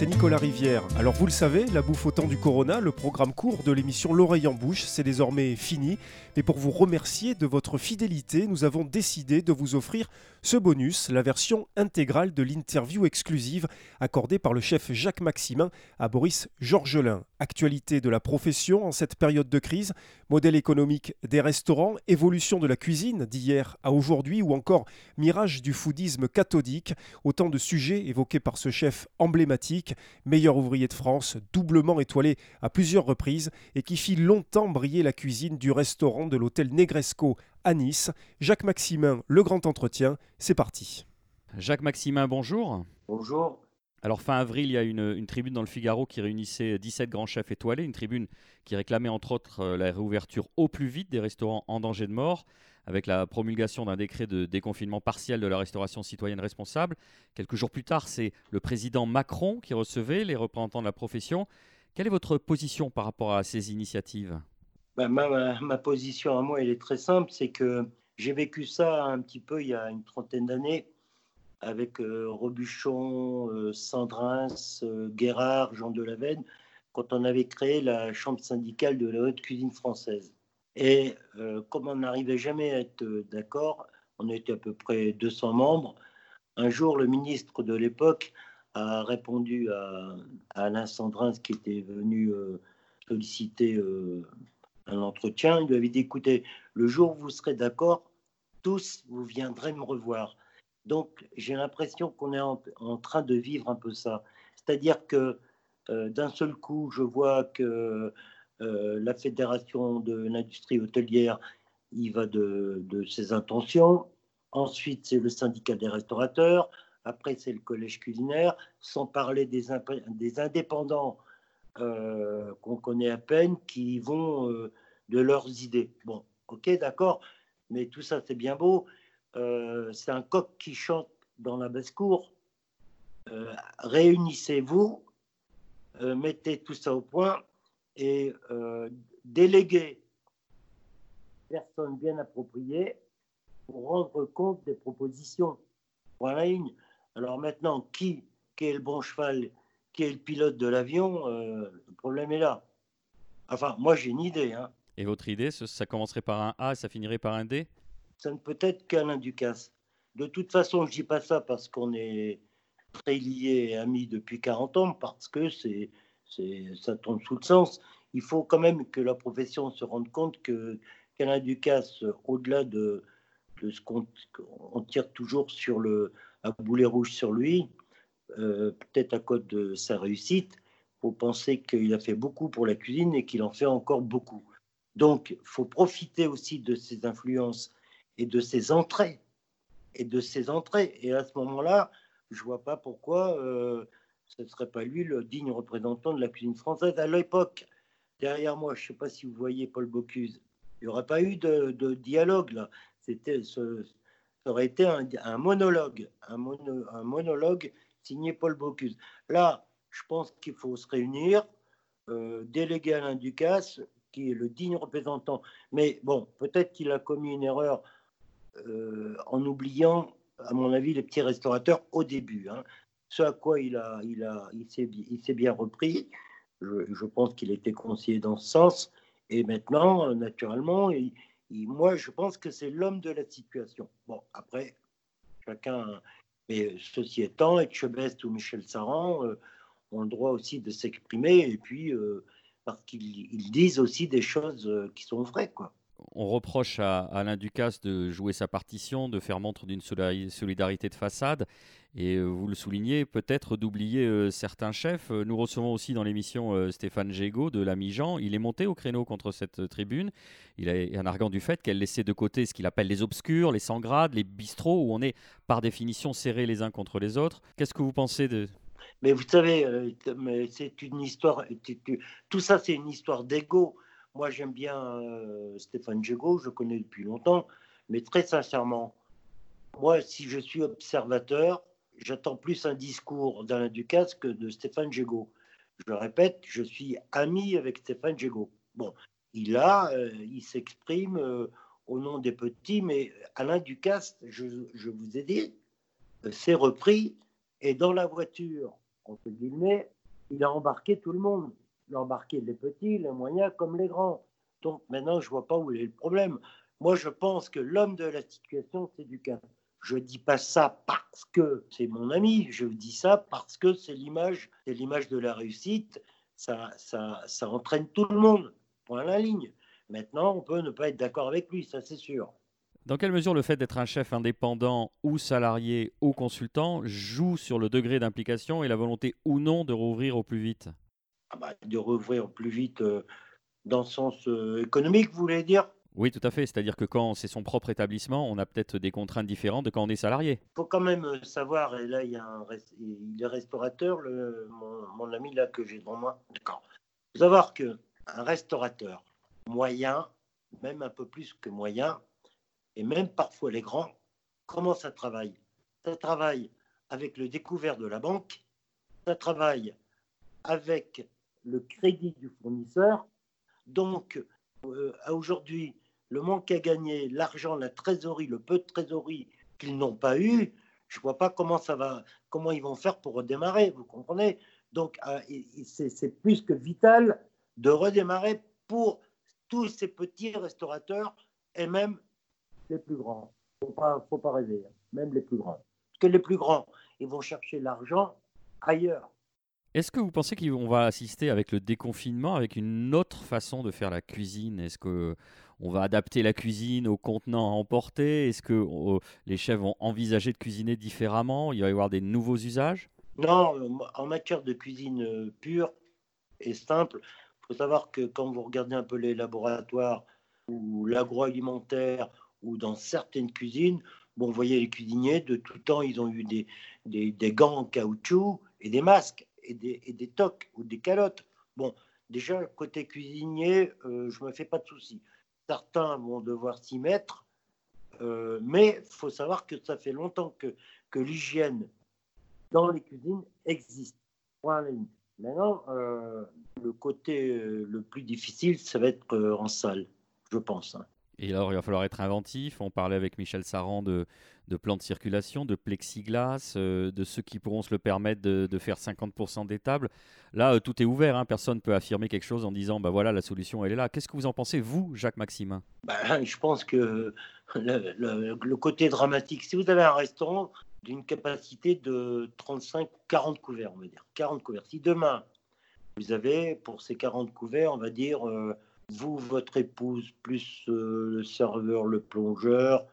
c'est Nicolas Rivière. Alors vous le savez, la bouffe au temps du Corona, le programme court de l'émission L'oreille en bouche, c'est désormais fini. Mais pour vous remercier de votre fidélité, nous avons décidé de vous offrir ce bonus, la version intégrale de l'interview exclusive accordée par le chef Jacques Maximin à Boris Georgelin. Actualité de la profession en cette période de crise, modèle économique des restaurants, évolution de la cuisine d'hier à aujourd'hui ou encore mirage du foodisme cathodique, autant de sujets évoqués par ce chef emblématique, meilleur ouvrier de France, doublement étoilé à plusieurs reprises et qui fit longtemps briller la cuisine du restaurant de l'hôtel Negresco à Nice. Jacques Maximin, le grand entretien, c'est parti. Jacques Maximin, bonjour. Bonjour. Alors fin avril, il y a une, une, tribune dans le Figaro qui réunissait 17 grands chefs étoilés, une tribune qui réclamait entre autres euh, la réouverture au plus vite des restaurants en danger de mort, avec la promulgation d'un décret de déconfinement partiel de la restauration citoyenne responsable. Quelques jours plus tard, c'est le président Macron qui recevait les représentants de la profession. Quelle est votre position par rapport à ces initiatives? Ben, ma, position à moi, elle est très simple, c'est que j'ai vécu ça un petit peu il y a une trentaine d'années avec euh, Robuchon, euh, Sandrins, euh, Guérard, Jean Delavenne, quand on avait créé la chambre syndicale de la haute cuisine française. Et comme on n'arrivait jamais à être d'accord, on était à peu près 200 membres, un jour le ministre de l'époque a répondu à, Alain Sandrins qui était venu solliciter un entretien. Il lui avait dit, écoutez, le jour où vous serez d'accord, tous, vous viendrez me revoir. Donc, j'ai l'impression qu'on est en, train de vivre un peu ça. C'est-à-dire que euh, d'un seul coup, je vois que euh, la Fédération de l'industrie hôtelière y va de, ses intentions. Ensuite, c'est le syndicat des restaurateurs. Après, c'est le collège culinaire, sans parler des, indépendants euh, qu'on connaît à peine, qui vont de leurs idées. Bon, ok, d'accord, mais tout ça, c'est bien beau. Euh, c'est un coq qui chante dans la basse-cour. Euh, réunissez-vous, euh, mettez tout ça au point et déléguez personnes bien appropriées pour rendre compte des propositions. Voilà une. Alors maintenant, qui, qui est le bon cheval, qui est le pilote de l'avion, le problème est là. Enfin, moi j'ai une idée. Hein. Et votre idée, ça commencerait par un A et ça finirait par un D? Ça ne peut être qu'Alain Ducasse. De toute façon, je ne dis pas ça parce qu'on est très liés et amis depuis 40 ans, parce que c'est, ça tombe sous le sens. Il faut quand même que la profession se rende compte que qu'Alain Ducasse, au-delà de, de ce qu'on on tire toujours sur le à boulet rouge sur lui, euh, peut-être à cause de sa réussite, faut penser qu'il a fait beaucoup pour la cuisine et qu'il en fait encore beaucoup. Donc, faut profiter aussi de ses influences et de ses entrées et de ses entrées. Et à ce moment-là, je vois pas pourquoi euh, ce ne serait pas lui le digne représentant de la cuisine française à l'époque. Derrière moi, je ne sais pas si vous voyez Paul Bocuse. Il n'y aurait pas eu de, dialogue là. C'était ça aurait été un, monologue, un, mono, un, monologue signé Paul Bocuse. Là, je pense qu'il faut se réunir, euh, déléguer Alain Ducasse, qui est le digne représentant. Mais bon, peut-être qu'il a commis une erreur euh, en oubliant, à mon avis, les petits restaurateurs au début. Hein. Ce à quoi il, a, il, a, il, s'est, bien repris. Je, je pense qu'il était conseillé dans ce sens. Et maintenant, naturellement, il, moi, je pense que c'est l'homme de la situation. Bon, après, chacun. Mais ceci étant, Etchebest ou Michel Saran euh, ont le droit aussi de s'exprimer, et puis euh, parce qu'ils disent aussi des choses euh, qui sont vraies. On reproche à Alain Ducasse de jouer sa partition, de faire montre d'une solidarité de façade. Et euh, vous le soulignez, peut-être d'oublier euh, certains chefs. Nous recevons aussi dans l'émission Stéphane Gégaud de l'ami Jean. Il est monté au créneau contre cette tribune. Il est un arguant du fait qu'elle laissait de côté ce qu'il appelle les obscurs, les sans grades, les bistrots, où on est par définition serrés les uns contre les autres. Qu'est-ce que vous pensez de, mais vous savez, c'est une histoire. Tout ça, c'est une histoire d'ego. Moi, j'aime bien euh, Stéphane Gégaud, je connais depuis longtemps, mais très sincèrement, moi, si je suis observateur, j'attends plus un discours d'Alain Ducasse que de Stéphane Gégaud. Je répète, je suis ami avec Stéphane Gégaud. Bon, il a, euh, il s'exprime euh, au nom des petits, mais Alain Ducasse, je, vous ai dit, c'est repris, et dans la voiture, entre guillemets, il a embarqué tout le monde. Il a embarqué les petits, les moyens comme les grands. Donc maintenant, je vois pas où est le problème. Moi, je pense que l'homme de la situation, c'est Ducas. Je dis pas ça parce que c'est mon ami, je dis ça parce que c'est l'image, c'est l'image de la réussite. Ça, ça, ça entraîne tout le monde. Point la ligne. Maintenant, on peut ne pas être d'accord avec lui, ça c'est sûr. Dans quelle mesure le fait d'être un chef indépendant ou salarié ou consultant joue sur le degré d'implication et la volonté ou non de rouvrir au plus vite? Ah bah, De rouvrir au plus vite euh, dans le sens euh, économique, vous voulez dire? Oui, tout à fait. C'est-à-dire que quand c'est son propre établissement, on a peut-être des contraintes différentes de quand on est salarié. Il faut quand même euh, savoir, et là, il y a un il est restaurateur, le, mon, ami là que j'ai devant moi. D'accord. Il faut savoir qu'un restaurateur moyen, même un peu plus que moyen, et même parfois les grands, comment ça travaille Ça travaille avec le découvert de la banque, ça travaille avec le crédit du fournisseur. Donc, euh, aujourd'hui, le manque à gagner, l'argent, la trésorerie, le peu de trésorerie qu'ils n'ont pas eu, je ne vois pas comment ça va, comment ils vont faire pour redémarrer, vous comprenez? Donc, euh, c'est plus que vital de redémarrer pour tous ces petits restaurateurs et même les plus grands. Il ne faut pas rêver, hein. même les plus grands. Parce que les plus grands, ils vont chercher l'argent ailleurs. Est-ce que vous pensez qu'on va assister avec le déconfinement avec une autre façon de faire la cuisine? Est-ce que on va adapter la cuisine aux contenants à emporter? Est-ce que euh, les chefs vont envisager de cuisiner différemment? Il va y avoir des nouveaux usages? Non, en matière de cuisine euh, pure et simple, il faut savoir que quand vous regardez un peu les laboratoires ou l'agroalimentaire ou dans certaines cuisines, bon, vous voyez les cuisiniers, de tout temps, ils ont eu des, des, gants en caoutchouc et des masques et des, et des toques ou des calottes. Bon, déjà, côté cuisinier, euh, je ne me fais pas de soucis. Certains vont devoir s'y mettre, euh, mais il faut savoir que ça fait longtemps que, que l'hygiène dans les cuisines existe. Maintenant, euh, le côté le plus difficile, ça va être en salle, je pense. Hein. Et alors, il va falloir être inventif. On parlait avec Michel Saran de, plans de circulation, de plexiglas, euh, de ceux qui pourront se le permettre de, faire 50% des tables. Là, euh, tout est ouvert. Hein. Personne ne peut affirmer quelque chose en disant bah voilà, la solution, elle est là. Qu'est-ce que vous en pensez, vous, Jacques Maximin bah, Je pense que le, côté dramatique, si vous avez un restaurant d'une capacité de 35 40 couverts, on va dire, 40 couverts. Si demain, vous avez pour ces 40 couverts, on va dire, euh, vous, votre épouse, plus le serveur, le plongeur,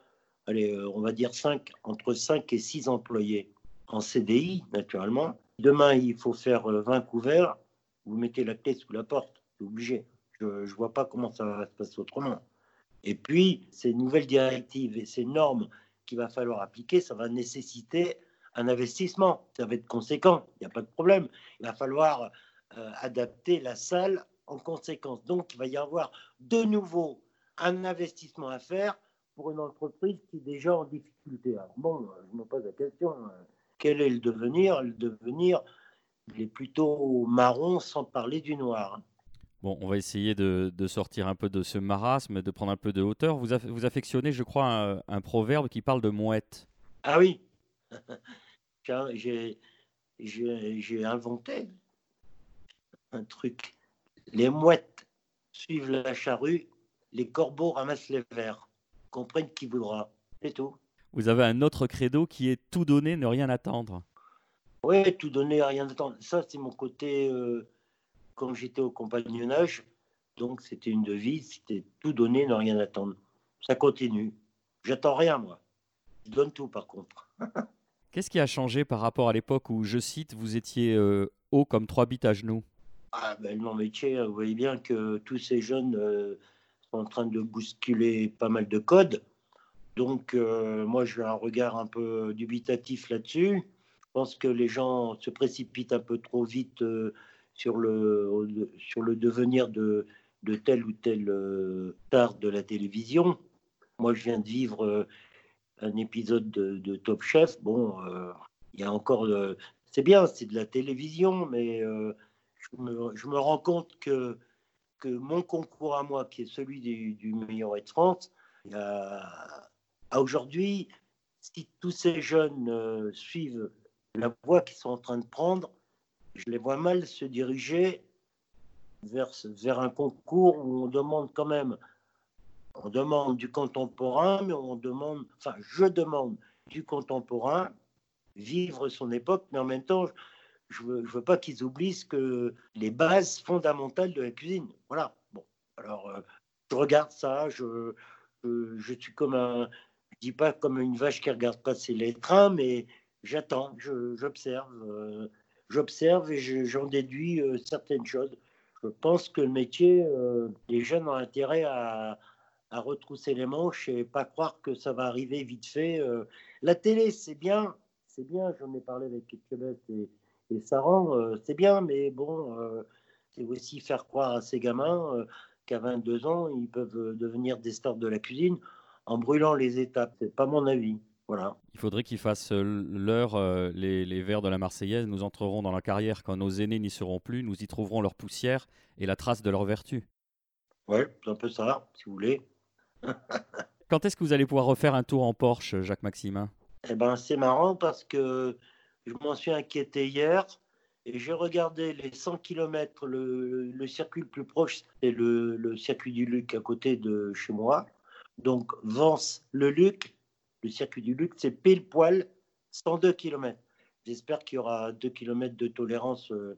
allez, euh, on va dire 5, entre 5 et 6 employés en CDI, naturellement. Demain, il faut faire 20 euh, couverts. Vous mettez la clé sous la porte, c'est obligé. Je ne vois pas comment ça va se passer autrement. Et puis, ces nouvelles directives et ces normes qu'il va falloir appliquer, ça va nécessiter un investissement. Ça va être conséquent, il n'y a pas de problème. Il va falloir euh, adapter la salle en conséquence. Donc, il va y avoir de nouveau un investissement à faire pour une entreprise qui est déjà en difficulté. Alors bon, je me pose la question, euh, quel est le devenir? Le devenir, il est plutôt marron sans parler du noir. Bon, on va essayer de, sortir un peu de ce marasme, de prendre un peu de hauteur. Vous, vous affectionnez, je crois, un, proverbe qui parle de mouette. Ah oui, j'ai inventé un truc. Les mouettes suivent la charrue, les corbeaux ramassent les vers comprenne qui voudra. C'est tout. Vous avez un autre credo qui est tout donner, ne rien attendre. Oui, tout donner, rien attendre. Ça, c'est mon côté euh, quand j'étais au compagnonnage. Donc, c'était une devise, c'était tout donner, ne rien attendre. Ça continue. J'attends rien, moi. Je donne tout, par contre. Qu'est-ce qui a changé par rapport à l'époque où, je cite, vous étiez euh, haut comme trois bits à genoux? Ah, ben, Mon métier, vous voyez bien que tous ces jeunes euh, en train de bousculer pas mal de codes. Donc, euh, moi, j'ai un regard un peu dubitatif là-dessus. Je pense que les gens se précipitent un peu trop vite euh, sur, le, sur le devenir de, de telle ou euh, star de la télévision. Moi, je viens de vivre un épisode de, Top Chef. Bon, il y a encore. c'est bien, c'est de la télévision, mais je me, rends compte que que mon concours à moi, qui est celui du, meilleur de France, à aujourd'hui, si tous ces jeunes euh, suivent la voie qu'ils sont en train de prendre, je les vois mal se diriger vers, vers un concours où on demande quand même, on demande du contemporain, mais on demande, enfin, je demande du contemporain, vivre son époque, mais en même temps, ne veux, je pas qu'ils oublient que les bases fondamentales de la cuisine. Voilà. Bon, alors, euh, je regarde ça, je, je, je, suis comme un, je dis pas comme une vache qui regarde passer les trains, mais j'attends, j'observe, euh, j'observe et j'en déduis euh, certaines choses. Je pense que le métier, les jeunes ont intérêt à, à, retrousser les manches et pas croire que ça va arriver vite fait. la télé, c'est bien, c'est bien, j'en ai parlé avec Québec et, et Saran, c'est bien, mais bon, c'est aussi faire croire à ces gamins qu'à 22 ans, ils peuvent devenir des stars de la cuisine en brûlant les étapes. C'est pas mon avis. Voilà. Il faudrait qu'ils fassent euh, l'heure, euh, les, les vers de la Marseillaise. Nous entrerons dans la carrière quand nos aînés n'y seront plus. Nous y trouverons leur poussière et la trace de leur vertu. Oui, c'est un peu ça, si vous voulez. quand est-ce que vous allez pouvoir refaire un tour en Porsche, Jacques Maximin Eh ben, c'est marrant parce que je m'en suis inquiété hier et j'ai regardé les 100 km. Le, le circuit le plus proche, c'est le, le circuit du Luc à côté de chez moi. Donc, Vence-le-Luc, le circuit du Luc, c'est pile poil 102 km. J'espère qu'il y aura 2 km de tolérance euh,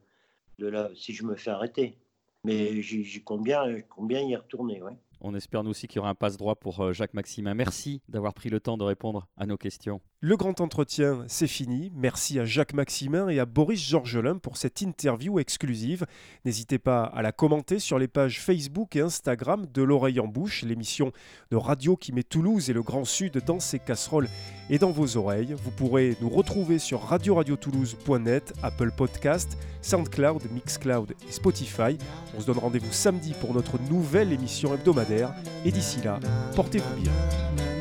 si je me fais arrêter. Mais j'y compte bien, bien y retourner. Ouais. On espère nous aussi qu'il y aura un passe-droit pour euh, Jacques Maximin. Merci d'avoir pris le temps de répondre à nos questions. Le grand entretien, c'est fini. Merci à Jacques Maximin et à Boris Georgelin pour cette interview exclusive. N'hésitez pas à la commenter sur les pages Facebook et Instagram de L'Oreille en Bouche, l'émission de radio qui met Toulouse et le Grand Sud dans ses casseroles et dans vos oreilles. Vous pourrez nous retrouver sur radioradiotoulouse.net, Apple Podcast, SoundCloud, Mixcloud et Spotify. On se donne rendez-vous samedi pour notre nouvelle émission hebdomadaire. Et d'ici là, portez-vous bien.